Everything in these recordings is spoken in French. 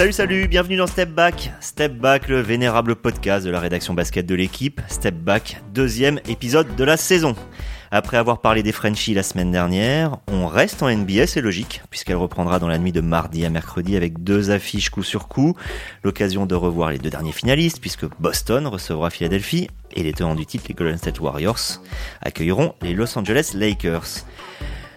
Salut, salut, bienvenue dans Step Back. Step Back, le vénérable podcast de la rédaction basket de l'équipe. Step Back, deuxième épisode de la saison. Après avoir parlé des Frenchies la semaine dernière, on reste en NBA, c'est logique, puisqu'elle reprendra dans la nuit de mardi à mercredi avec deux affiches coup sur coup. L'occasion de revoir les deux derniers finalistes, puisque Boston recevra Philadelphie et les tenants du titre, les Golden State Warriors, accueilleront les Los Angeles Lakers.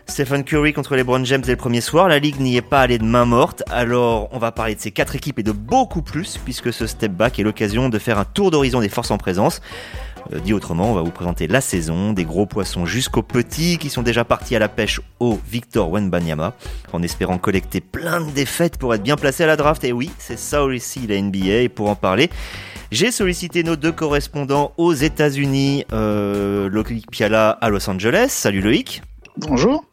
Stephen Curry contre les Brown James dès le premier soir, la ligue n'y est pas allée de main morte, alors on va parler de ces quatre équipes et de beaucoup plus, puisque ce step back est l'occasion de faire un tour d'horizon des forces en présence. Euh, dit autrement, on va vous présenter la saison, des gros poissons jusqu'aux petits qui sont déjà partis à la pêche au Victor Wenbanyama, en espérant collecter plein de défaites pour être bien placés à la draft. Et oui, c'est ça aussi la NBA, et pour en parler, j'ai sollicité nos deux correspondants aux États-Unis, euh, Loïc Piala à Los Angeles. Salut Loïc. Bonjour.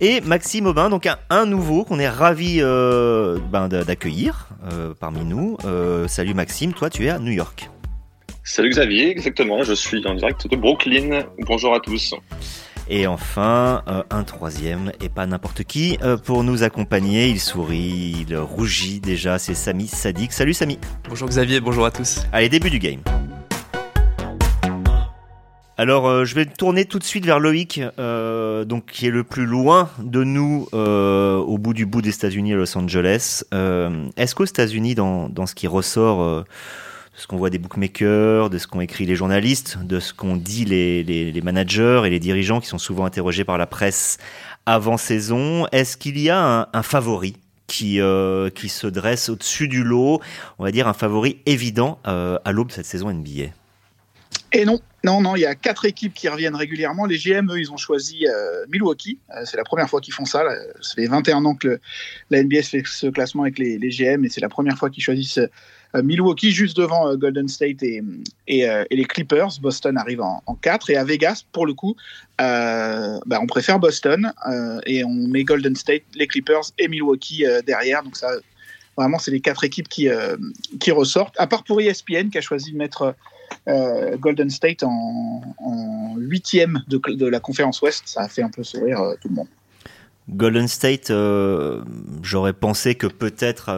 Et Maxime Aubin, donc un, nouveau qu'on est ravi euh, ben, d'accueillir euh, parmi nous. Euh, salut Maxime, toi tu es à New York. Salut Xavier, exactement, je suis en direct de Brooklyn. Bonjour à tous. Et enfin, un troisième, et pas n'importe qui, pour nous accompagner. Il sourit, il rougit déjà, c'est Samy Sadik. Salut Samy. Bonjour Xavier, bonjour à tous. Allez, début du game. Alors, euh, je vais tourner tout de suite vers Loïc, euh, donc qui est le plus loin de nous, euh, au bout du bout des États-Unis à Los Angeles. Est-ce qu'aux États-Unis, dans, dans, ce qui ressort de ce qu'on voit des bookmakers, de ce qu'ont écrit les journalistes, de ce qu'ont dit les, les, managers et les dirigeants qui sont souvent interrogés par la presse avant saison, est-ce qu'il y a un, un favori qui, qui se dresse au-dessus du lot, on va dire un favori évident à l'aube de cette saison NBA et non, non, non, il y a quatre équipes qui reviennent régulièrement. Les GM, eux, ils ont choisi euh, Milwaukee. Euh, c'est la première fois qu'ils font ça. Ça fait 21 ans que la NBA fait ce classement avec les, GM et c'est la première fois qu'ils choisissent euh, Milwaukee juste devant Golden State et, et, les Clippers. Boston arrive en, 4 et à Vegas, pour le coup, bah, on préfère Boston et on met Golden State, les Clippers et Milwaukee derrière. Donc ça, vraiment, c'est les quatre équipes qui, qui ressortent. À part pour ESPN qui a choisi de mettre euh, Golden State en huitième de, la conférence Ouest, ça a fait un peu sourire euh, tout le monde. Golden State, euh, j'aurais pensé que peut-être,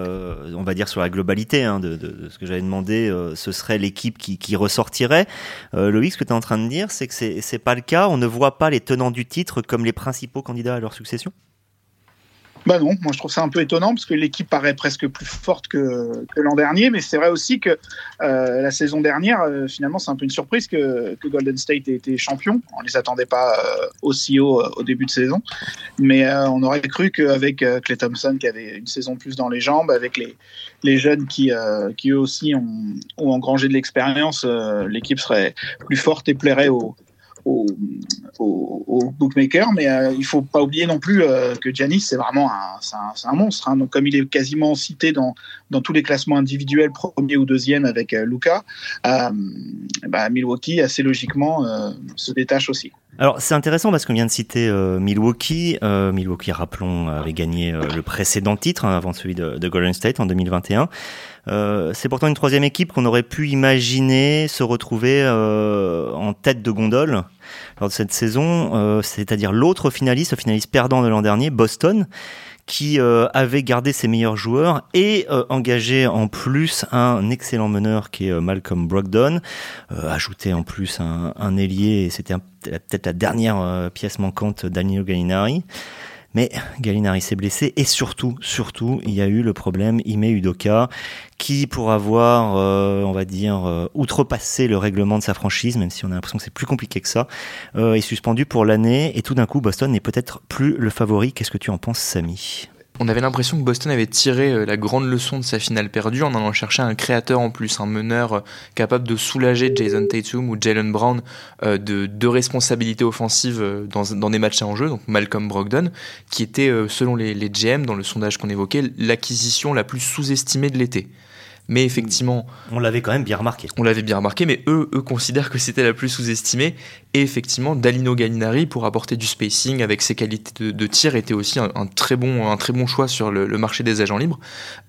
on va dire sur la globalité hein, de, ce que j'avais demandé, ce serait l'équipe qui, ressortirait. Loïc, ce que tu es en train de dire, c'est que c'est pas le cas. On ne voit pas les tenants du titre comme les principaux candidats à leur succession? Bah non, moi je trouve ça un peu étonnant parce que l'équipe paraît presque plus forte que, l'an dernier, mais c'est vrai aussi que euh, la saison dernière, euh, finalement, c'est un peu une surprise que, Golden State ait été champion. On ne les attendait pas euh, aussi haut au début de saison, mais on aurait cru qu'avec Clay Thompson qui avait une saison plus dans les jambes, avec les, les jeunes qui, qui eux aussi ont, ont engrangé de l'expérience, l'équipe serait plus forte et plairait aux, aux, bookmakers, mais euh, il faut pas oublier non plus euh, que Giannis c'est vraiment un, un, monstre. Hein. Donc comme il est quasiment cité dans, dans tous les classements individuels, premier ou deuxième avec euh, Luca, bah, Milwaukee assez logiquement se détache aussi. Alors c'est intéressant parce qu'on vient de citer Milwaukee. Milwaukee, rappelons, avait gagné le précédent titre hein, avant celui de, Golden State en 2021. c'est pourtant une troisième équipe qu'on aurait pu imaginer se retrouver en tête de gondole lors de cette saison, euh, c'est-à-dire l'autre finaliste, le finaliste perdant de l'an dernier, Boston, qui euh, avait gardé ses meilleurs joueurs et euh, engagé en plus un excellent meneur qui est Malcolm Brogdon, ajouté en plus un, ailier, c'était peut-être la dernière pièce manquante d'Anilo Gallinari. Mais Gallinari s'est blessé et surtout, surtout, il y a eu le problème Ime Udoka qui, pour avoir, euh, on va dire, euh, outrepassé le règlement de sa franchise, même si on a l'impression que c'est plus compliqué que ça, euh, est suspendu pour l'année et tout d'un coup Boston n'est peut-être plus le favori. Qu'est-ce que tu en penses, Samy? On avait l'impression que Boston avait tiré euh, la grande leçon de sa finale perdue en allant chercher un créateur en plus, un meneur euh, capable de soulager Jason Tatum ou Jalen Brown euh, de, de responsabilités offensives dans, des matchs en jeu, donc Malcolm Brogdon, qui était, selon les GM, dans le sondage qu'on évoquait, l'acquisition la plus sous-estimée de l'été. Mais effectivement. On l'avait quand même bien remarqué. On l'avait bien remarqué, mais eux, eux considèrent que c'était la plus sous-estimée. Et effectivement, Dalino Gallinari, pour apporter du spacing avec ses qualités de, tir, était aussi un, très bon, un très bon choix sur le, marché des agents libres.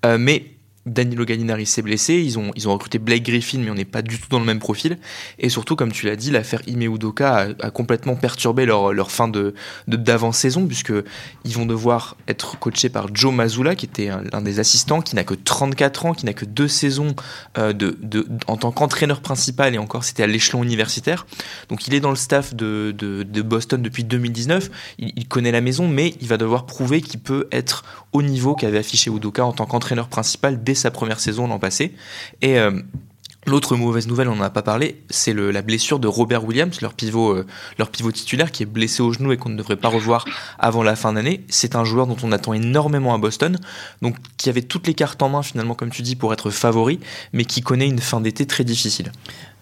Euh, mais Danilo Gallinari s'est blessé, ils ont, ils ont recruté Blake Griffin, mais on n'est pas du tout dans le même profil. Et surtout, comme tu l'as dit, l'affaire Ime Udoka a, complètement perturbé leur, leur fin d'avant-saison, puisqu'ils vont devoir être coachés par Joe Mazzulla, qui était l'un des assistants, qui n'a que 34 ans, qui n'a que deux saisons euh, de, de, en tant qu'entraîneur principal, et encore c'était à l'échelon universitaire. Donc il est dans le staff de, de Boston depuis 2019, il, il, connaît la maison, mais il va devoir prouver qu'il peut être au niveau qu'avait affiché Udoka en tant qu'entraîneur principal dès sa première saison l'an passé. Et euh, L'autre mauvaise nouvelle, on n'en a pas parlé, c'est la blessure de Robert Williams, leur pivot, euh, leur pivot titulaire, qui est blessé au genou et qu'on ne devrait pas revoir avant la fin d'année. C'est un joueur dont on attend énormément à Boston, donc qui avait toutes les cartes en main finalement, comme tu dis, pour être favori, mais qui connaît une fin d'été très difficile.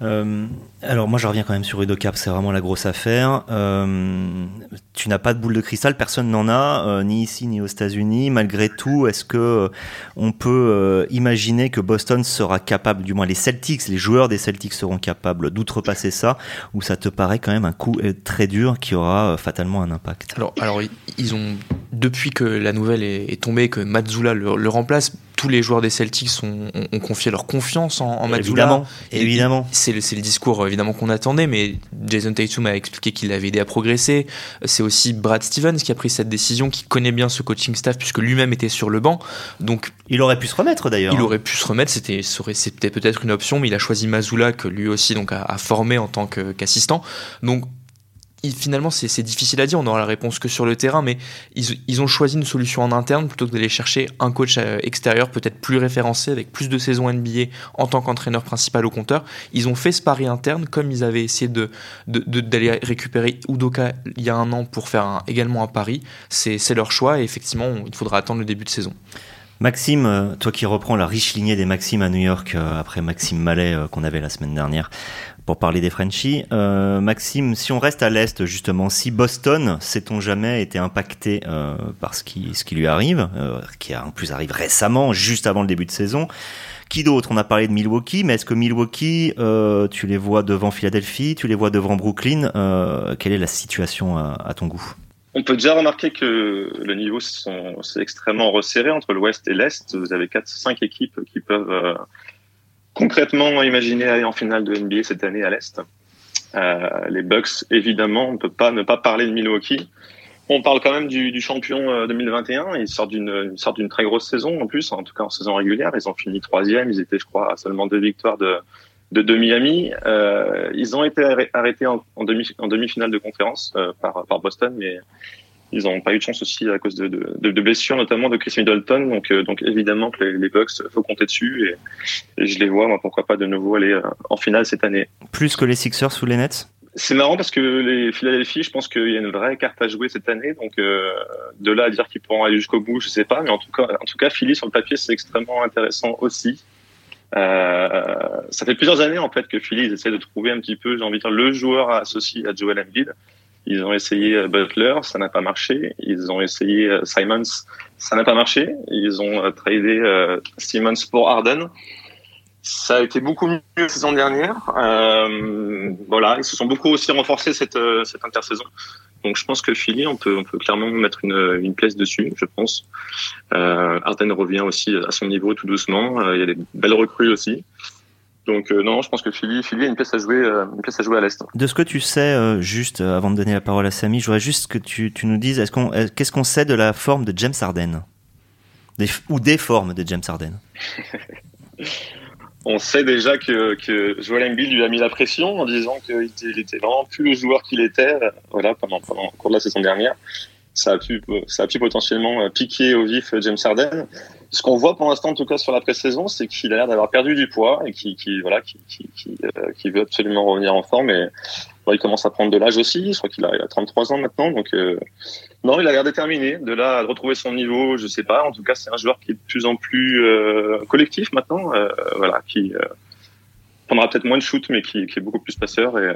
Euh, alors moi je reviens quand même sur Cap, c'est vraiment la grosse affaire. Euh, tu n'as pas de boule de cristal, personne n'en a, euh, ni ici ni aux États-Unis. Malgré tout, est-ce que on peut imaginer que Boston sera capable, du moins les Celtics, les joueurs des Celtics seront capables d'outrepasser ça, ou ça te paraît quand même un coup très dur qui aura fatalement un impact? Alors, alors ils ont depuis que la nouvelle est, tombée, que Mazzula le remplace, tous les joueurs des Celtics ont, confié leur confiance en, en Évidemment, évidemment. C'est le, le, discours évidemment qu'on attendait, mais Jason Tatum a expliqué qu'il l'avait aidé à progresser. C'est aussi Brad Stevens qui a pris cette décision, qui connaît bien ce coaching staff puisque lui-même était sur le banc. Donc il aurait pu se remettre d'ailleurs. Il aurait pu se remettre, c'était c'était peut-être une option, mais il a choisi Mazula que lui aussi donc a, a formé en tant qu'assistant. donc finalement, c'est difficile à dire, on n'aura la réponse que sur le terrain, mais ils, ont choisi une solution en interne plutôt que d'aller chercher un coach euh, extérieur, peut-être plus référencé, avec plus de saisons NBA en tant qu'entraîneur principal au compteur. Ils ont fait ce pari interne, comme ils avaient essayé d'aller de, de, récupérer Udoka il y a un an pour faire également un pari. C'est leur choix et effectivement, il faudra attendre le début de saison. Maxime, euh, toi qui reprends la riche lignée des Maxime à New York euh, après Maxime Mallet qu'on avait la semaine dernière, pour parler des Frenchies. Euh, Maxime, si on reste à l'Est, justement, si Boston, sait-on jamais, été impacté euh, par ce qui, lui arrive, euh, qui en plus arrive récemment, juste avant le début de saison, qui d'autre? On a parlé de Milwaukee, mais est-ce que Milwaukee, euh, tu les vois devant Philadelphie, tu les vois devant Brooklyn euh, Quelle est la situation à ton goût? On peut déjà remarquer que le niveau s'est extrêmement resserré entre l'Ouest et l'Est. Vous avez 4-5 équipes qui peuvent euh, concrètement imaginer aller en finale de NBA cette année à l'Est. Euh, les Bucks, évidemment, on peut pas ne pas parler de Milwaukee. On parle quand même du, du champion 2021. Euh, ils sortent d'une sortent d'une très grosse saison en plus, en tout cas en saison régulière. Ils ont fini troisième. Ils étaient, je crois, à seulement deux victoires de de, de Miami. Euh, ils ont été arrêtés en, en demi en demi-finale de conférence euh, par par Boston, mais ils n'ont pas eu de chance aussi à cause de, de, de, blessures, notamment de Chris Middleton. Donc, euh, donc évidemment que les, les Bucks, faut compter dessus. Et, et, je les vois, moi, pourquoi pas de nouveau aller en finale cette année. Plus que les Sixers sous les Nets? C'est marrant parce que les Philadelphie, je pense qu'il y a une vraie carte à jouer cette année. Donc euh, de là à dire qu'ils pourront aller jusqu'au bout, je sais pas. Mais en tout cas, en tout cas, Philly sur le papier, c'est extrêmement intéressant aussi. Euh, ça fait plusieurs années en fait que Philly essaie de trouver un petit peu, j'ai envie de dire, le joueur associé à Joel Embiid. Ils ont essayé euh, Butler, ça n'a pas marché. Ils ont essayé euh, Simons, ça n'a pas marché. Ils ont euh, tradé Simmons pour Harden. Ça a été beaucoup mieux la saison dernière. Euh, voilà, ils se sont beaucoup aussi renforcés cette, cette intersaison. Donc je pense que Philly, on peut, on peut clairement mettre une, une pièce dessus, je pense. Euh, Harden revient aussi à son niveau tout doucement. il y a des belles recrues aussi. Donc euh, non, je pense que Philly, Philly a une pièce à jouer, euh, une pièce à jouer à l'est. De ce que tu sais, euh, juste avant de donner la parole à Samy, je voudrais juste que tu, tu nous dises, est-ce qu'on, qu'est-ce qu'on sait de la forme de James Harden? Des, ou des formes de James Harden? On sait déjà que, que Joel Embiid lui a mis la pression en disant qu'il était, était vraiment plus le joueur qu'il était, voilà, pendant, pendant le cours de la saison dernière. Ça a pu, ça a pu potentiellement piquer au vif James Harden ce qu'on voit pour l'instant, en tout cas sur la pré-saison, c'est qu'il a l'air d'avoir perdu du poids et qui, voilà, qui, qui, qui, euh, veut absolument revenir en forme. Et il commence à prendre de l'âge aussi. Je crois qu'il a, a, 33 ans maintenant, donc euh, non, il a l'air déterminé. De là à retrouver son niveau, je sais pas. En tout cas, c'est un joueur qui est de plus en plus euh, collectif maintenant. Euh, voilà, qui prendra peut-être moins de shoot, mais qui, qui est beaucoup plus passeur et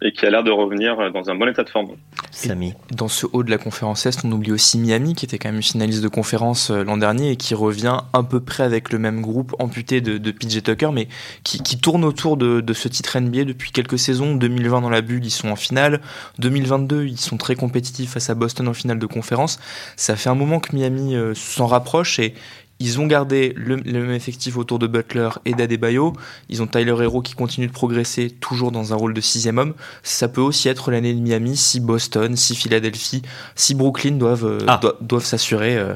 et qui a l'air de revenir dans un bon état de forme. Samy. Dans ce haut de la conférence Est, on oublie aussi Miami, qui était quand même une finaliste de conférence euh, l'an dernier et qui revient à peu près avec le même groupe amputé de, de PJ Tucker, mais qui, qui tourne autour de, de, ce titre NBA depuis quelques saisons. 2020 dans la bulle, ils sont en finale. 2022, ils sont très compétitifs face à Boston en finale de conférence. Ça fait un moment que Miami euh, s'en rapproche et ils ont gardé le, même effectif autour de Butler et d'Adebayo. Ils ont Tyler Hero qui continue de progresser toujours dans un rôle de sixième homme. Ça peut aussi être l'année de Miami si Boston, si Philadelphie, si Brooklyn doivent, euh, Ah. do- doivent s'assurer euh,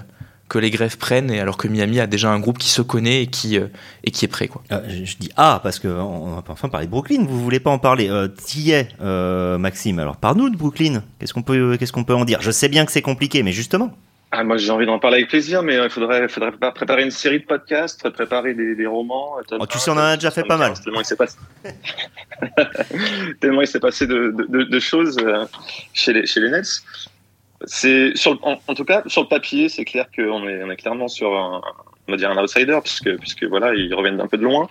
que les greffes prennent, et alors que Miami a déjà un groupe qui se connaît et qui, euh, et qui est prêt. Quoi. Euh, je, je dis ah parce que on va enfin parler de Brooklyn. Vous voulez pas en parler T'y es, Maxime. Alors parle-nous de Brooklyn. Qu'est-ce qu'on peut, qu'est-ce qu'on peut en dire? Je sais bien que c'est compliqué, mais justement. Ah, moi, j'ai envie d'en parler avec plaisir, mais euh, il faudrait, faudrait pré- préparer une série de podcasts, préparer des, des romans. euh, Oh, tu sais, on en a déjà fait pas mal. Tellement il s'est passé, tellement il s'est passé de, de, de- de choses euh, chez les, chez les Nets. C'est sur le- en, en tout cas sur le papier, c'est clair qu'on est, on est clairement sur un, on va dire un outsider puisque puisque voilà ils reviennent d'un peu de loin,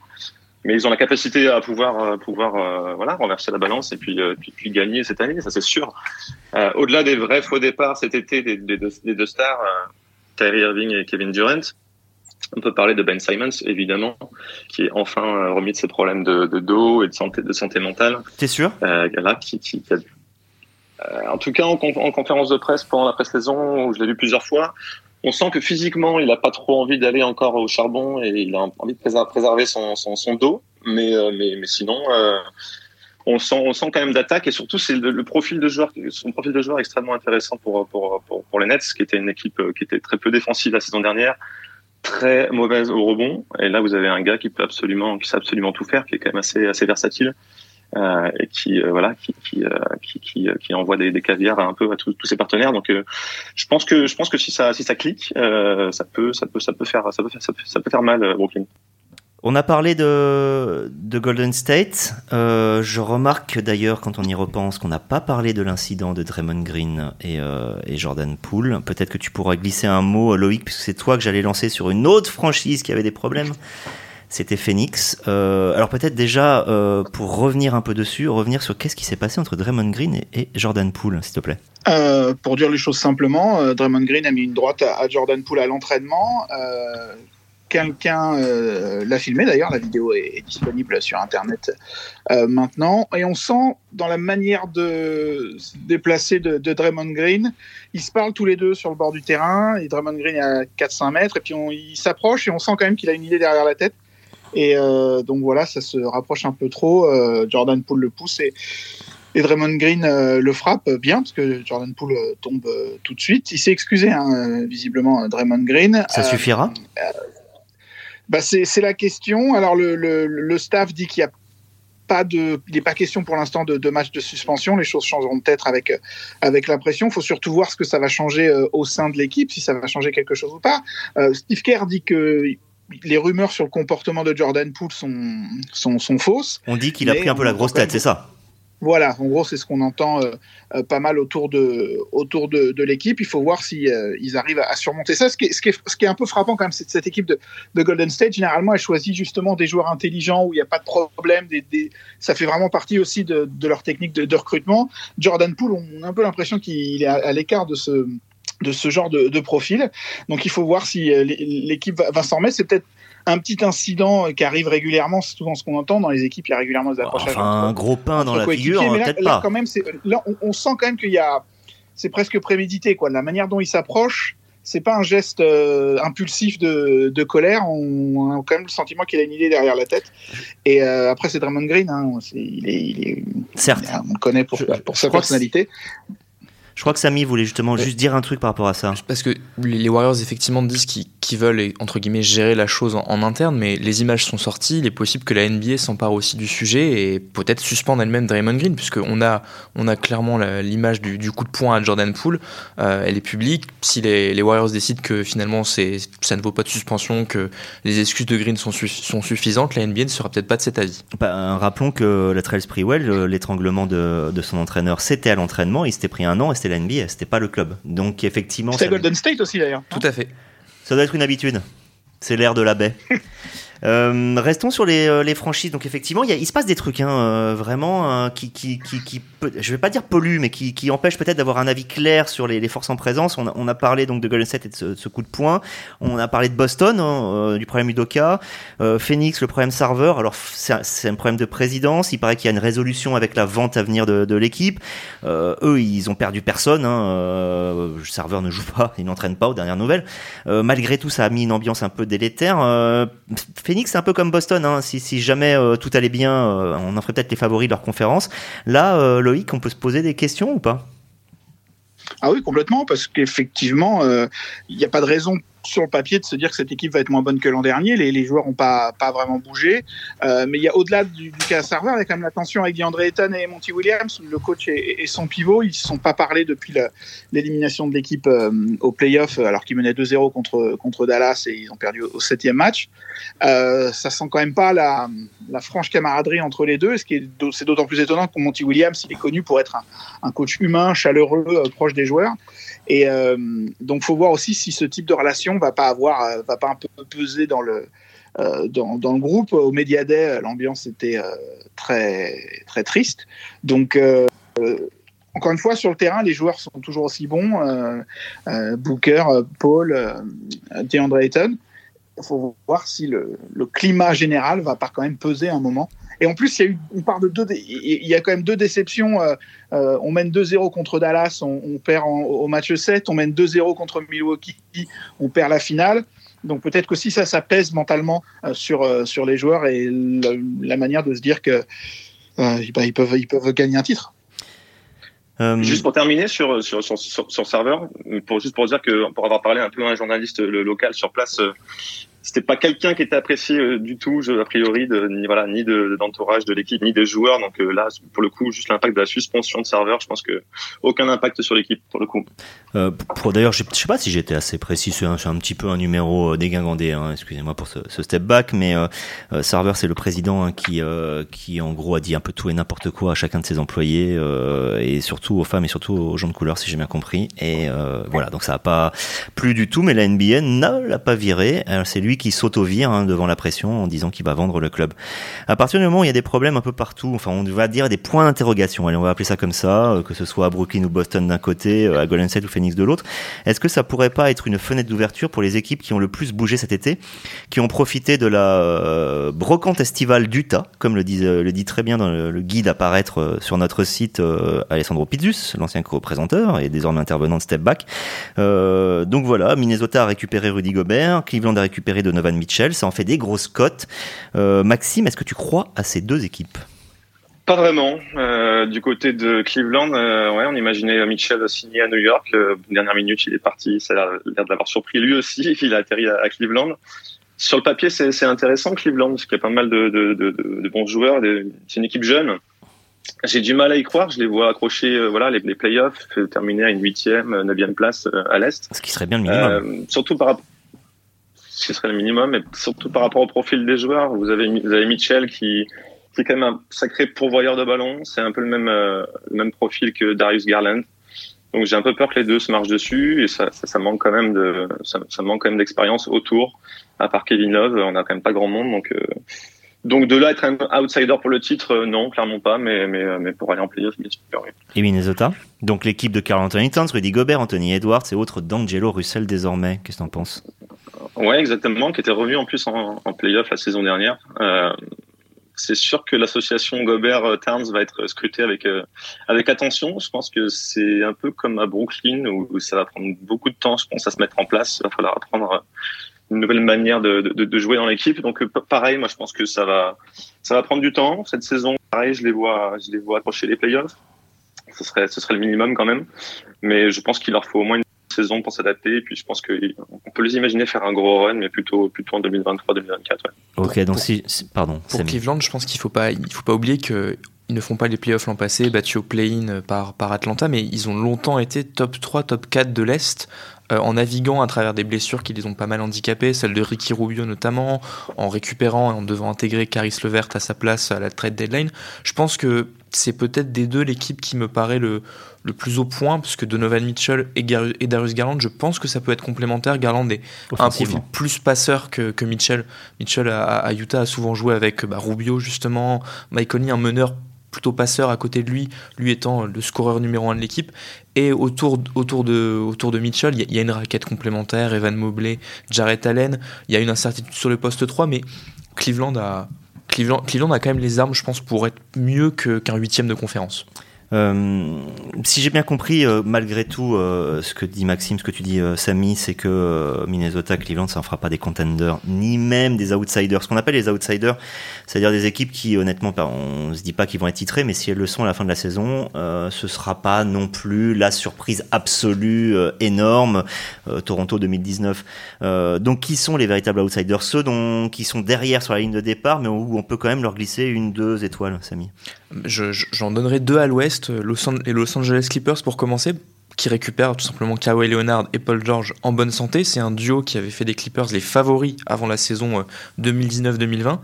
mais ils ont la capacité à pouvoir euh, pouvoir euh, voilà renverser la balance et puis euh, puis, puis gagner cette année, ça c'est sûr. Euh, Au-delà des vrais faux départs cet été des, des, deux, des deux stars, euh, Kyrie Irving et Kevin Durant, on peut parler de Ben Simons évidemment, qui est enfin euh, remis de ses problèmes de, de dos et de santé de santé mentale T'es sûr? Euh, là, qui, qui, qui a- euh, en tout cas en conférence de presse pendant la pré-saison, où je l'ai vu plusieurs fois, on sent que physiquement, il n'a pas trop envie d'aller encore au charbon et il a envie de préser- préserver son, dos. Mais, euh, mais, mais sinon, euh, on sent, on sent quand même d'attaque et surtout c'est le, le profil de joueur, son profil de joueur est extrêmement intéressant pour, pour, pour, pour les Nets, qui était une équipe euh, qui était très peu défensive la saison dernière, très mauvaise au rebond. Et là, vous avez un gars qui peut absolument, qui sait absolument tout faire, qui est quand même assez, assez versatile euh, et qui euh, voilà qui qui, euh, qui qui euh, qui envoie des, des caviars un peu à tous ses partenaires donc euh, je pense que je pense que si ça si ça clique euh, ça peut ça peut ça peut faire ça peut faire ça peut, ça peut faire mal Brooklyn On a parlé de, de Golden State. Je remarque d'ailleurs, quand on y repense, qu'on n'a pas parlé de l'incident de Draymond Green et, et Jordan Poole. Peut-être que tu pourras glisser un mot, Loïc, puisque c'est toi que j'allais lancer sur une autre franchise qui avait des problèmes. C'était Phoenix. Euh, alors peut-être déjà, euh, pour revenir un peu dessus, revenir sur qu'est-ce qui s'est passé entre Draymond Green et, Jordan Poole, s'il te plaît. Euh, pour dire les choses simplement, Draymond Green a mis une droite à, Jordan Poole à l'entraînement. Quelqu'un l'a filmé d'ailleurs, la vidéo est, disponible sur Internet maintenant. Et on sent dans la manière de se déplacer de, de Draymond Green, ils se parlent tous les deux sur le bord du terrain. Et Draymond Green est à 4-5 mètres, et puis on, il s'approche et on sent quand même qu'il a une idée derrière la tête. Et euh, donc voilà, ça se rapproche un peu trop. Euh, Jordan Poole le pousse et, et Draymond Green euh, le frappe bien parce que Jordan Poole tombe tout de suite. Il s'est excusé, hein, visiblement, Draymond Green. Ça suffira? Bah c'est la question. Alors le, le, le staff dit qu'il y a pas de, il n'est pas question pour l'instant de, de match de suspension. Les choses changeront peut-être avec avec la pression. Il faut surtout voir ce que ça va changer au sein de l'équipe, si ça va changer quelque chose ou pas. Euh, Steve Kerr dit que les rumeurs sur le comportement de Jordan Poole sont sont, sont fausses. On dit qu'il a pris un peu la grosse tête, c'est ça Voilà, en gros, c'est ce qu'on entend euh, euh, pas mal autour de, autour de, de l'équipe. Il faut voir si euh, ils arrivent à, à surmonter ça. Ce qui est, ce qui est, ce qui est un peu frappant quand même, c'est que cette équipe de, de Golden State, généralement, elle choisit justement des joueurs intelligents où il n'y a pas de problème. Des, des... Ça fait vraiment partie aussi de, de leur technique de, de recrutement. Jordan Poole, on a un peu l'impression qu'il est à, à l'écart de ce, de ce genre de, de profil. Donc il faut voir si euh, l'équipe va, va s'en remettre. C'est peut-être un petit incident qui arrive régulièrement, c'est souvent ce qu'on entend dans les équipes, il y a régulièrement des accrochages. Enfin, un gros pain dans la figure, mais là, peut-être là, pas. quand même, là, on, on sent quand même qu'il y a, c'est presque prémédité, quoi. La manière dont il s'approche, c'est pas un geste euh, impulsif de, de colère. On, a quand même le sentiment qu'il a une idée derrière la tête. Et euh, après, c'est Draymond Green. Hein, il est, il est, Certes. on le connaît pour, Je- pour je sa personnalité. Je crois que Samy voulait justement Ouais. juste dire un truc par rapport à ça. Parce que les Warriors, effectivement, disent qu'ils veulent, entre guillemets, gérer la chose en, en interne, mais les images sont sorties. Il est possible que la NBA s'empare aussi du sujet et peut-être suspende elle-même Draymond Green, puisqu'on a, on a clairement la- l'image du, du coup de poing à Jordan Poole. Euh, elle est publique. Si les, les Warriors décident que finalement c'est, ça ne vaut pas de suspension, que les excuses de Green sont, su- sont suffisantes, la NBA ne sera peut-être pas de cet avis. Bah, rappelons que la Trail Sprewell, euh, l'étranglement de, de son entraîneur, c'était à l'entraînement, il s'était pris un an et c'était la NBA, c'était pas le club. Donc effectivement, C'était ça, Golden State aussi, d'ailleurs. Tout à fait. ça doit être une habitude. C'est l'air de la baie. Euh, restons sur les, euh, les, franchises. Donc effectivement, il, y a, il se passe des trucs hein, euh, vraiment hein, qui, qui, qui, qui peut, je vais pas dire polluent, mais qui, qui empêchent peut-être d'avoir un avis clair sur les, les forces en présence. On a, on a, parlé donc de Golden State et de ce, de ce, coup de poing. On a parlé de Boston, hein, du problème Udoka, Phoenix, le problème serveur. Alors c'est un problème de présidence. Il paraît qu'il y a une résolution avec la vente à venir de, de l'équipe. eux, ils ont perdu personne. Hein, serveur ne joue pas, il n'entraîne pas aux dernières nouvelles. malgré tout, ça a mis une ambiance un peu délétère. Phoenix, c'est un peu comme Boston. Hein. Si, si, jamais euh, tout allait bien, euh, on en ferait peut-être les favoris de leur conférence. Là, euh, Loïc, on peut se poser des questions ou pas? Ah oui, complètement, parce qu'effectivement, il n'y a pas de raison sur le papier de se dire que cette équipe va être moins bonne que l'an dernier. Les, les joueurs n'ont pas, pas vraiment bougé. Euh, mais il y a au-delà du, du, cas serveur, il y a quand même la tension avec DeAndre Ayton et Monty Williams, le coach et, et son pivot. Ils ne se sont pas parlé depuis l'élimination de l'équipe euh, au playoff, alors qu'ils menaient 2-0 contre, contre Dallas et ils ont perdu au, septième match. Euh, ça sent quand même pas la, la franche camaraderie entre les deux. Ce qui est, c'est d'autant plus étonnant que Monty Williams, il est connu pour être un, un coach humain, chaleureux, euh, proche des joueurs. Et euh, donc, faut voir aussi si ce type de relation va pas avoir, euh, va pas un peu peser dans le, euh, dans, le groupe. Au Media Day, l'ambiance était euh, très, très triste. Donc, euh, encore une fois, sur le terrain, les joueurs sont toujours aussi bons. Booker, Paul, DeAndre Ayton. Il faut voir si le, le, climat général va pas quand même peser un moment. Et en plus, il y a eu, on part de deux, il y a quand même deux déceptions. Euh, euh, on mène 2-0 contre Dallas, on, on perd en, au match 7. On mène 2-0 contre Milwaukee, on perd la finale. Donc peut-être que si ça, ça pèse mentalement euh, sur, euh, sur les joueurs et le, la manière de se dire que bah, ils, peuvent, ils peuvent gagner un titre. Juste pour terminer sur sur, sur, sur, sur serveur, pour juste pour dire que pour avoir parlé un peu à un journaliste local sur place, c'était pas quelqu'un qui était apprécié euh, du tout, je, a priori, ni voilà, ni de d'entourage de, l'équipe, ni des joueurs. Donc euh, là, pour le coup, juste l'impact de la suspension de serveur, je pense que aucun impact sur l'équipe pour le coup. Euh, pour d'ailleurs, je sais pas si j'étais assez précis, c'est un, petit peu un numéro dégingandé. Hein, excusez-moi pour ce, step back, mais serveur, c'est le président hein, qui qui en gros a dit un peu tout et n'importe quoi à chacun de ses employés et surtout aux femmes et surtout aux gens de couleur, si j'ai bien compris. Et voilà, donc ça a pas plu du tout, mais la NBA ne l'a pas viré. C'est lui qui s'auto-vire hein, devant la pression en disant qu'il va vendre le club. À partir du moment où il y a des problèmes un peu partout, enfin on va dire des points d'interrogation, on va appeler ça comme ça, euh, que ce soit à Brooklyn ou Boston d'un côté, euh, à Golden State ou Phoenix de l'autre, est-ce que ça pourrait pas être une fenêtre d'ouverture pour les équipes qui ont le plus bougé cet été, qui ont profité de la euh, brocante estivale d'Utah, comme le dit, très bien dans le, guide à paraître sur notre site Alessandro Pizzus, l'ancien co-présenteur et désormais intervenant de Step Back. donc voilà, Minnesota a récupéré Rudy Gobert, Cleveland a récupéré Donovan Mitchell. Ça en fait des grosses cotes. Euh, Maxime, est-ce que tu crois à ces deux équipes? Pas vraiment. Euh, du côté de Cleveland, euh, ouais, on imaginait Mitchell signer à New York. Euh, dernière minute, il est parti. Ça a l'air de l'avoir surpris lui aussi. Il a atterri à, à Cleveland. Sur le papier, c'est intéressant Cleveland parce qu'il y a pas mal de, de, de, de bons joueurs. C'est une équipe jeune. J'ai du mal à y croire. Je les vois accrocher, voilà, les, les playoffs, terminer à une huitième, neuvième place à l'est. Ce qui serait bien le minimum. surtout par rapport ce serait le minimum, et surtout par rapport au profil des joueurs. Vous avez, vous avez Mitchell qui, qui est quand même un sacré pourvoyeur de ballon. C'est un peu le même, euh, le même profil que Darius Garland. Donc j'ai un peu peur que les deux se marchent dessus et ça, ça, manque quand même de, ça, manque quand même d'expérience autour. À part Kevin Love, on a quand même pas grand monde, donc. Euh, donc de là être un outsider pour le titre, euh, non, clairement pas, mais, mais, mais pour aller en playoff, bien sûr. Oui. Et Minnesota Donc l'équipe de Carl Anthony Towns, Rudy Gobert, Anthony Edwards et autres d'Angelo Russell désormais. Qu'est-ce que t'en penses? Ouais, exactement, qui était revenu en plus en, en playoff la saison dernière. Euh, c'est sûr que l'association Gobert-Towns va être scrutée avec, euh, avec attention. Je pense que c'est un peu comme à Brooklyn où, ça va prendre beaucoup de temps, je pense, à se mettre en place. Il va falloir apprendre une nouvelle manière de, de, de jouer dans l'équipe. Donc pareil, moi je pense que ça va, ça va prendre du temps. Cette saison, pareil, je les vois, je les vois approcher les playoffs. Ce serait, ce serait le minimum quand même. Mais je pense qu'il leur faut au moins une saison pour s'adapter. Et puis je pense qu'on peut les imaginer faire un gros run, mais plutôt, plutôt en 2023-2024. Ouais. Ok, donc si, pardon. Pour Cleveland, je pense qu'il faut pas, il faut pas oublier que ils ne font pas les playoffs l'an passé, battus au play-in par, par Atlanta, mais ils ont longtemps été top 3, top 4 de l'Est en naviguant à travers des blessures qui les ont pas mal handicapés, celle de Ricky Rubio notamment, en récupérant et en devant intégrer Caris Levert à sa place à la trade deadline. Je pense que c'est peut-être des deux l'équipe qui me paraît le, le plus au point, parce que Donovan Mitchell et, Darius Garland, je pense que ça peut être complémentaire. Garland est un profil plus passeur que, que Mitchell. Mitchell à, Utah a souvent joué avec bah, Rubio, justement, Mike Conley, un meneur plutôt passeur à côté de lui, lui étant le scoreur numéro un de l'équipe. Et autour, autour, de, autour de Mitchell, il y, a une raquette complémentaire, Evan Mobley, Jarrett Allen. Il y a une incertitude sur le poste 3, mais Cleveland a, Cleveland, Cleveland a quand même les armes, je pense, pour être mieux qu'un huitième de conférence. Euh, si j'ai bien compris, euh, malgré tout, euh, ce que dit Maxime, ce que tu dis, Samy, c'est que Minnesota, Cleveland, ça ne fera pas des contenders, ni même des outsiders. Ce qu'on appelle les outsiders, c'est-à-dire des équipes qui, honnêtement, on ne se dit pas qu'ils vont être titrées, mais si elles le sont à la fin de la saison, ce sera pas non plus la surprise absolue, énorme, Toronto 2019. donc, qui sont les véritables outsiders? Ceux dont, qui sont derrière sur la ligne de départ, mais où on peut quand même leur glisser une, deux étoiles, Samy J'en donnerai deux à l'ouest, les Los Angeles Clippers pour commencer qui récupère tout simplement Kawhi Leonard et Paul George en bonne santé. C'est un duo qui avait fait des Clippers les favoris avant la saison 2019-2020. Euh,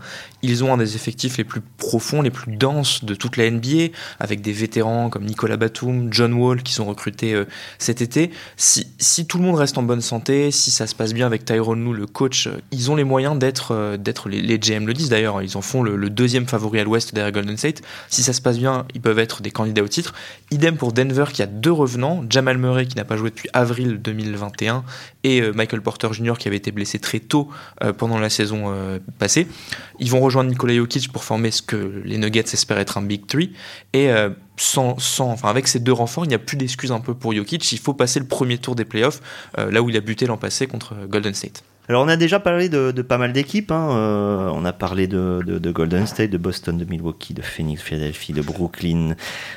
Ils ont un des effectifs les plus profonds, les plus denses de toute la NBA, avec des vétérans comme Nicolas Batum, John Wall qui sont recrutés euh, cet été. Si, si, tout le monde reste en bonne santé, si ça se passe bien avec Tyrone Lue, le coach, euh, ils ont les moyens d'être, d'être les, GM le disent d'ailleurs, ils en font le, deuxième favori à l'ouest derrière Golden State. Si ça se passe bien, ils peuvent être des candidats au titre. Idem pour Denver qui a deux revenants, Jamal Murray qui n'a pas joué depuis avril 2021 et euh, Michael Porter Jr. qui avait été blessé très tôt euh, pendant la saison euh, passée. Ils vont rejoindre Nikola Jokic pour former ce que les Nuggets espèrent être un Big Three et sans, sans, enfin avec ces deux renforts, il n'y a plus d'excuses un peu pour Jokic. Il faut passer le premier tour des playoffs, là où il a buté l'an passé contre Golden State. Alors on a déjà parlé de, pas mal d'équipes. Hein. on a parlé de, de, Golden State, de Boston, de Milwaukee, de Phoenix, Philadelphie, de Brooklyn,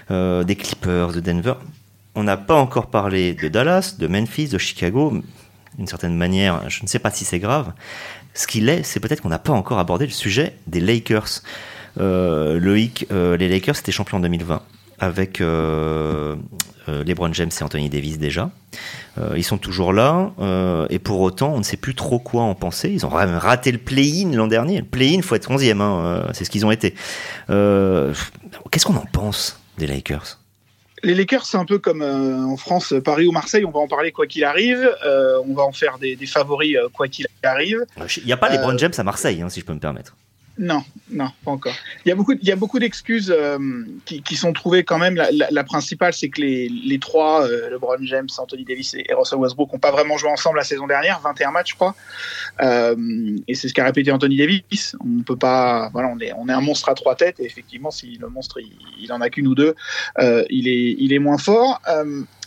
des Clippers, de Denver on n'a pas encore parlé de Dallas, de Memphis, de Chicago. D'une certaine manière, je ne sais pas si c'est grave. Ce qu'il est, c'est peut-être qu'on n'a pas encore abordé le sujet des Lakers. Euh, Loïc, euh, les Lakers étaient champions en 2020 avec euh, LeBron James et Anthony Davis déjà. ils sont toujours là et pour autant, on ne sait plus trop quoi en penser. Ils ont raté le play-in l'an dernier. Le play-in, faut être 11e, hein, c'est ce qu'ils ont été. Qu'est-ce qu'on en pense des Lakers? Les Lakers, c'est un peu comme euh, en France, Paris ou Marseille, on va en parler quoi qu'il arrive, euh, on va en faire des, favoris euh, quoi qu'il arrive. Il n'y a pas les Brown James à Marseille, hein, si je peux me permettre. Non, non, pas encore. Il y a beaucoup, il y a beaucoup d'excuses euh, qui, sont trouvées quand même. La, principale, c'est que les, les trois, euh, LeBron James, Anthony Davis et Russell Westbrook, n'ont pas vraiment joué ensemble la saison dernière, 21 matchs, je crois. Euh, et c'est ce qu'a répété Anthony Davis. On peut pas, voilà, on est, on est un monstre à trois têtes. Et effectivement, si le monstre, il, il en a qu'une ou deux, il est, il est moins fort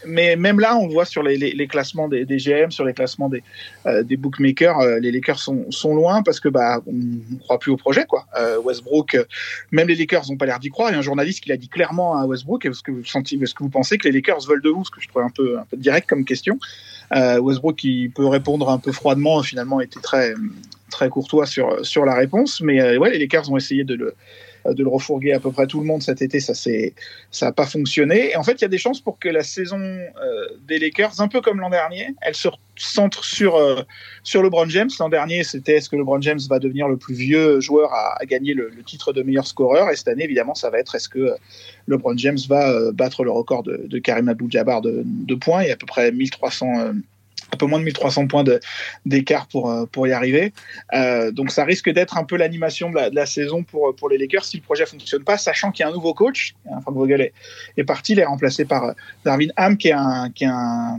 mais même là, on voit sur les, classements des, GM, sur les classements des, euh, des bookmakers, euh, les Lakers sont, sont, loin parce que bah on ne croit plus au projet quoi. Euh, Westbrook, même les Lakers n'ont pas l'air d'y croire. Il y a un journaliste qui l'a dit clairement à Westbrook. Est-ce que vous sentez, est-ce que vous pensez que les Lakers veulent de vous Ce que je trouve un peu un peu direct comme question. Westbrook qui peut répondre un peu froidement, finalement était très très courtois sur sur la réponse. Mais ouais, les Lakers ont essayé de le de le refourguer à peu près tout le monde cet été, ça n'a pas fonctionné. Et en fait, il y a des chances pour que la saison euh, des Lakers, un peu comme l'an dernier, elle se centre sur euh, sur LeBron James. L'an dernier, c'était est-ce que LeBron James va devenir le plus vieux joueur à, gagner le, titre de meilleur scoreur? Et cette année, évidemment, ça va être est-ce que euh, LeBron James va battre le record de, Karim Abdul-Jabbar de, de points? Et à peu près 1300 un peu moins de 1300 points d'écart pour, euh, pour y arriver. Euh, donc ça risque d'être un peu l'animation de, la, saison pour, pour les Lakers si le projet fonctionne pas, sachant qu'il y a un nouveau coach. Frank Vogel est, parti, il est remplacé par euh, Darwin Ham, qui est un, qui est un,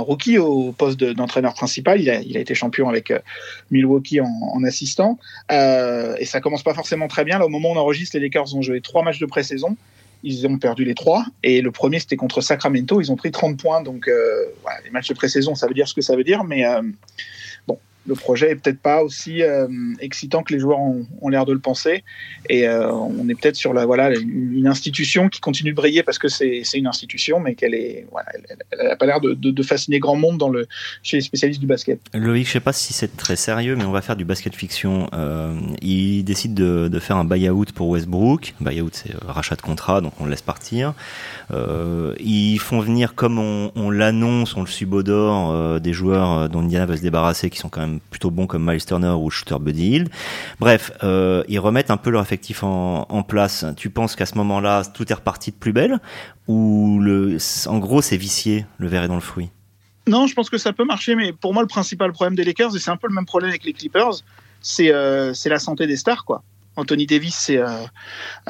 rookie au poste d'entraîneur principal. Il a, il a, été champion avec Milwaukee en, assistant. Et ça commence pas forcément très bien. Au moment où on enregistre, les Lakers ont joué trois matchs de pré-saison ils ont perdu les trois. Et le premier, c'était contre Sacramento. Ils ont pris 30 points. Donc, euh, les matchs de pré-saison, ça veut dire ce que ça veut dire. Mais euh, le projet est peut-être pas aussi euh, excitant que les joueurs ont, l'air de le penser. Et euh, on est peut-être sur la, voilà, une, institution qui continue de briller parce que c'est une institution, mais qu'elle est, voilà, elle n'a pas l'air de, fasciner grand monde dans le, chez les spécialistes du basket. Loïc, je sais pas si c'est très sérieux, mais on va faire du basket fiction. Euh, il décide de, faire un buy-out pour Westbrook. Buy-out, c'est rachat de contrat, donc on le laisse partir. ils font venir, comme on, on l'annonce, on le subodore, des joueurs dont Indiana veut se débarrasser, qui sont quand même plutôt bons comme Miles Turner ou Shooter Buddy Hield. Bref, euh, ils remettent un peu leur effectif en, place. Tu penses qu'à ce moment-là, tout est reparti de plus belle ou le, en gros, c'est vicié, le verre est dans le fruit? Non, je pense que ça peut marcher, mais pour moi, le principal problème des Lakers, et c'est un peu le même problème avec les Clippers, c'est euh, la santé des stars, quoi. Anthony Davis, c'est 30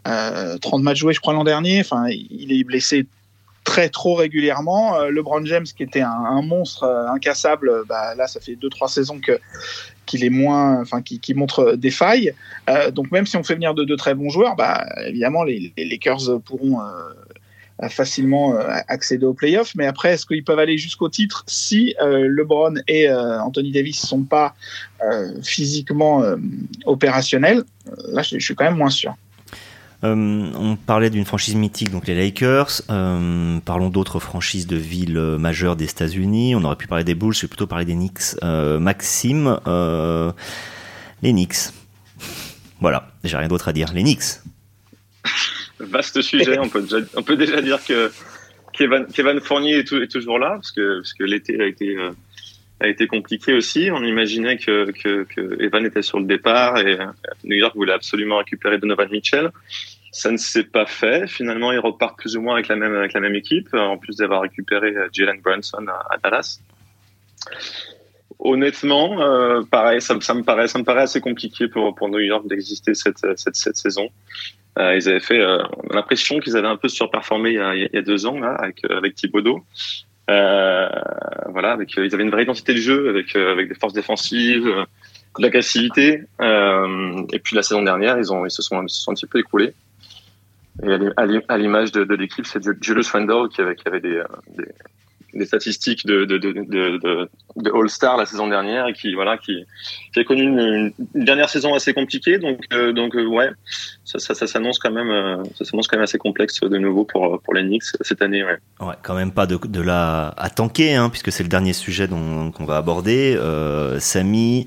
euh, matchs joués, je crois, l'an dernier. Enfin, il est blessé très trop régulièrement. Euh, LeBron James, qui était un, monstre euh, incassable, euh, bah, là, ça fait deux trois saisons que qu'il est moins, enfin, qui, montre des failles. donc même si on fait venir de, très bons joueurs, bah, évidemment, les, Lakers pourront facilement accéder aux playoffs. Mais après, est-ce qu'ils peuvent aller jusqu'au titre si LeBron et Anthony Davis sont pas physiquement opérationnels? Là, je suis quand même moins sûr. Euh, on parlait d'une franchise mythique, donc les Lakers. Euh, parlons d'autres franchises de villes majeures des États-Unis. On aurait pu parler des Bulls, je vais plutôt parler des Knicks. Euh, Maxime, les Knicks. Voilà, j'ai rien d'autre à dire. Les Knicks. Vaste sujet. on, peut déjà, dire que Kevin, Fournier est, toujours là, parce que, l'été a été compliqué aussi. On imaginait que, Evan était sur le départ et New York voulait absolument récupérer Donovan Mitchell. Ça ne s'est pas fait. Finalement, ils repartent plus ou moins avec la même, avec la même équipe, en plus d'avoir récupéré euh, Jalen Brunson à, Dallas. Honnêtement, euh, pareil, ça, me paraît, ça me paraît assez compliqué pour, pour New York d'exister cette, cette, cette, saison. Euh, ils avaient fait, euh, l'impression qu'ils avaient un peu surperformé il y a, deux ans là, avec, avec Thibodeau. Euh, voilà, ils avaient une vraie identité de jeu, avec, avec des forces défensives, de l'agressivité. et puis la saison dernière, ils, ont, ils, se, sont, ils se sont un petit peu écroulés. Et à l'image de, l'équipe, c'est Julius Randle qui avait, qui avait des, des, des statistiques de, All-Star la saison dernière et qui voilà qui, a connu une, dernière saison assez compliquée. Donc euh, donc euh, ouais ça, ça, s'annonce quand même euh, ça s'annonce quand même assez complexe de nouveau pour pour les Knicks cette année ouais. quand même pas de, de là à tanker hein, puisque c'est le dernier sujet dont qu'on va aborder. Euh, Samy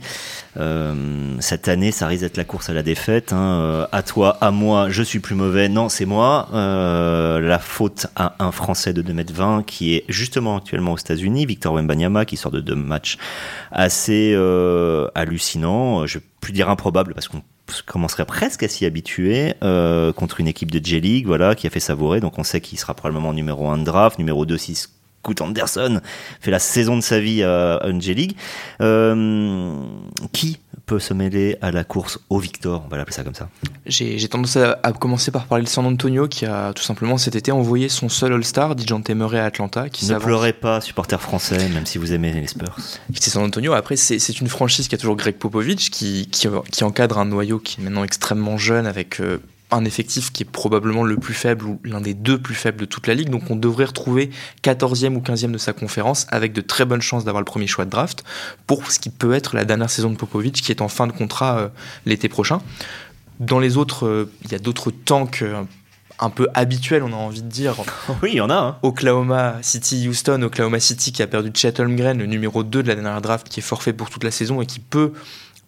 cette année ça risque d'être la course à la défaite hein, à toi à moi je suis plus mauvais. Non c'est moi. La faute à un Français de 2m20 qui est justement actuellement aux États-Unis, Victor Wembanyama qui sort de deux matchs assez euh, hallucinants, je vais plus dire improbable parce qu'on commencerait presque à s'y habituer euh, contre une équipe de J-League voilà, qui a fait savourer, donc on sait qu'il sera probablement numéro 1 de draft, numéro 2 6 Scoot Anderson fait la saison de sa vie à, une J-League. Euh, qui peut se mêler à la course au Victor, on va l'appeler ça comme ça. J'ai tendance à, commencer par parler de San Antonio qui a tout simplement cet été envoyé son seul All-Star, Dijon Murray à Atlanta. Qui ne pleurez pas, supporter français, même si vous aimez les Spurs. C'est San Antonio, après c'est une franchise qui a toujours Greg Popovich qui, qui, encadre un noyau qui est maintenant extrêmement jeune avec... Euh, un effectif qui est probablement le plus faible ou l'un des deux plus faibles de toute la ligue. Donc on devrait retrouver 14e ou 15e de sa conférence avec de très bonnes chances d'avoir le premier choix de draft pour ce qui peut être la dernière saison de Popovic qui est en fin de contrat euh, l'été prochain. Dans les autres, euh, il y a d'autres tanks euh, un peu habituels, on a envie de dire. Oui, il y en a. Hein. Oklahoma City, Houston, Oklahoma City qui a perdu Chet Holmgren, le numéro 2 de la dernière draft, qui est forfait pour toute la saison et qui peut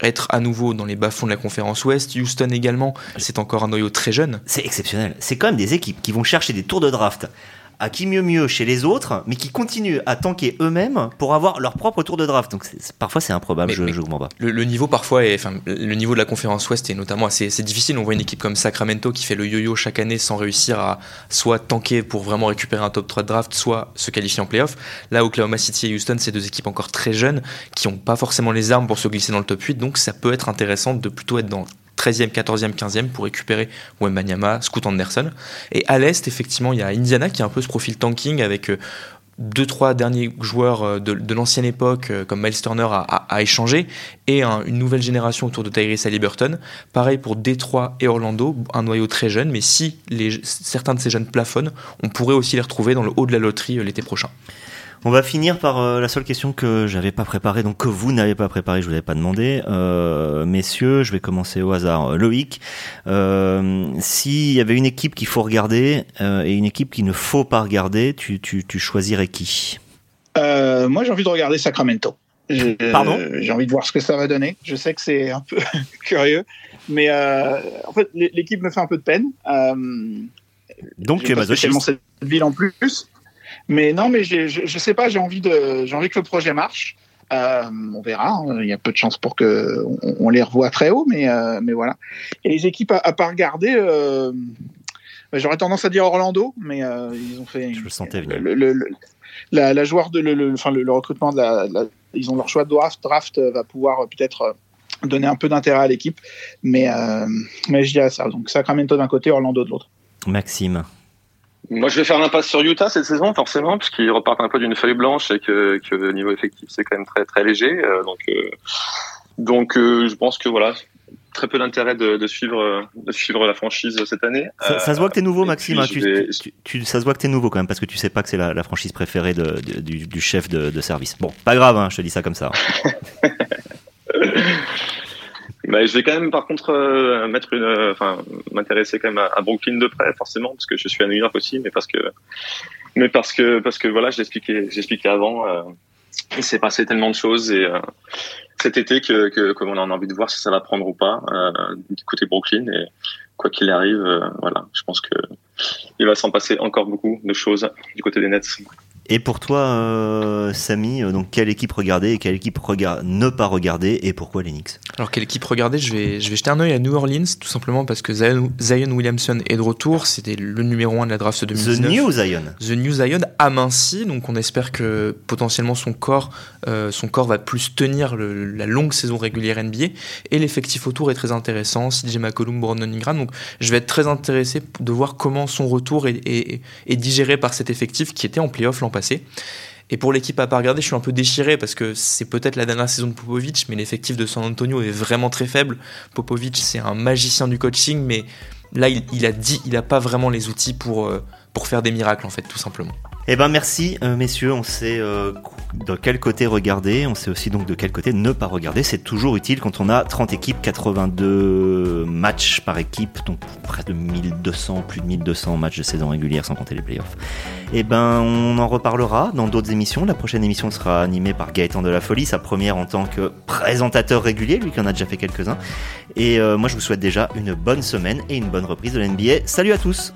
être à nouveau dans les bas-fonds de la conférence Ouest. Houston également, c'est encore un noyau très jeune. C'est exceptionnel. C'est quand même des équipes qui vont chercher des tours de draft à qui mieux mieux chez les autres, mais qui continuent à tanker eux-mêmes pour avoir leur propre tour de draft. Donc parfois c'est improbable, je, je comprends pas. Le, niveau parfois est, enfin le niveau de la conférence Ouest est notamment assez, difficile. On voit une équipe comme Sacramento qui fait le yo-yo chaque année sans réussir à soit tanker pour vraiment récupérer un top 3 de draft, soit se qualifier en playoff. Là, Oklahoma City et Houston, c'est deux équipes encore très jeunes qui n'ont pas forcément les armes pour se glisser dans le top 8, donc ça peut être intéressant de plutôt être dans 13e, 14e, 15e pour récupérer Wembanyama, Scoot Anderson. Et à l'Est, effectivement, il y a Indiana qui a un peu ce profil tanking avec euh, deux, trois derniers joueurs euh, de, l'ancienne époque, euh, comme Miles Turner, à, échanger, et une nouvelle génération autour de Tyrese Halliburton. Pareil pour Détroit et Orlando, un noyau très jeune, mais si certains de ces jeunes plafonnent, on pourrait aussi les retrouver dans le haut de la loterie l'été prochain. On va finir par euh, la seule question que j'avais pas préparée, donc que vous n'avez pas préparée, je vous l'avais pas demandé. Euh, messieurs, je vais commencer au hasard. Loïc, euh, s'il y avait une équipe qu'il faut regarder et une équipe qu'il ne faut pas regarder, tu, tu, tu choisirais qui? Moi, j'ai envie de regarder Sacramento. Pardon? J'ai envie de voir ce que ça va donner. Je sais que c'est un peu curieux, mais en fait, l'équipe me fait un peu de peine. donc tu es masochiste. cette ville en plus. Mais non, mais je, je sais pas, j'ai envie, de, j'ai envie que le projet marche. Euh, on verra. Hein. Il y a peu de chances pour que on, les revoie très haut, mais euh, mais voilà. Et les équipes à, à pas regarder, euh, j'aurais tendance à dire Orlando, mais ils ont fait. Je le sentais venir. Le, la, la, joueur de le, enfin, le, recrutement de la, ils ont leur choix de draft, draft va pouvoir peut-être donner un peu d'intérêt à l'équipe, mais mais je dirais ça. Donc Sacramento d'un côté, Orlando de l'autre. Maxime. Moi, je vais faire l'impasse sur Utah cette saison, forcément, puisqu'ils repartent un peu d'une feuille blanche et que, que le niveau effectif, c'est quand même très, très léger. Euh, donc, euh, donc euh, je pense que voilà, très peu d'intérêt de, de, suivre, de suivre la franchise cette année. Ça, ça se voit que t'es nouveau, Maxime. Hein, tu, tu, ça se voit que t'es nouveau quand même, parce que tu sais pas que c'est la, la, franchise préférée de, du, du, chef de, service. Bon, pas grave, hein, je te dis ça comme ça. Je vais quand même, par contre, euh, mettre une, euh, enfin, m'intéresser quand même à, Brooklyn de près, forcément, parce que je suis à New York aussi, mais parce que, mais parce que, parce que voilà, j'expliquais, j'expliquais avant, euh, il s'est passé tellement de choses et euh, cet été que, que, qu'on a envie de voir si ça va prendre ou pas euh, du côté Brooklyn et quoi qu'il arrive, voilà, je pense que il va s'en passer encore beaucoup de choses du côté des Nets. Et pour toi, euh, Samy, euh, donc quelle équipe regarder et quelle équipe ne pas regarder et pourquoi les Knicks? Alors quelle équipe regarder? Je vais, je vais jeter un œil à New Orleans, tout simplement parce que Zion, Williamson est de retour, c'était le numéro 1 de la draft 2019. The New Zion. The New Zion aminci, donc on espère que potentiellement son corps, euh, son corps va plus tenir la longue saison régulière NBA. Et l'effectif autour est très intéressant, CJ McCollum, Brandon Ingram, donc je vais être très intéressé de voir comment son retour est, est digéré par cet effectif qui était en playoff l'an passé et pour l'équipe à pas regarder, je suis un peu déchiré parce que c'est peut-être la dernière saison de Popovic, mais l'effectif de San Antonio est vraiment très faible. Popovic, c'est un magicien du coaching, mais là, il, a dit, il a pas vraiment les outils euh, pour faire des miracles, en fait, tout simplement. Eh ben merci euh, messieurs, on sait euh, de quel côté regarder, on sait aussi donc de quel côté ne pas regarder. C'est toujours utile quand on a 30 équipes, 82 matchs par équipe, donc près de 1200, plus de 1200 matchs de saison régulière sans compter les playoffs. Eh ben on en reparlera dans d'autres émissions. La prochaine émission sera animée par Gaëtan de la Folie, sa première en tant que présentateur régulier, lui qui en a déjà fait quelques-uns. Et euh, moi je vous souhaite déjà une bonne semaine et une bonne reprise de l'NBA. Salut à tous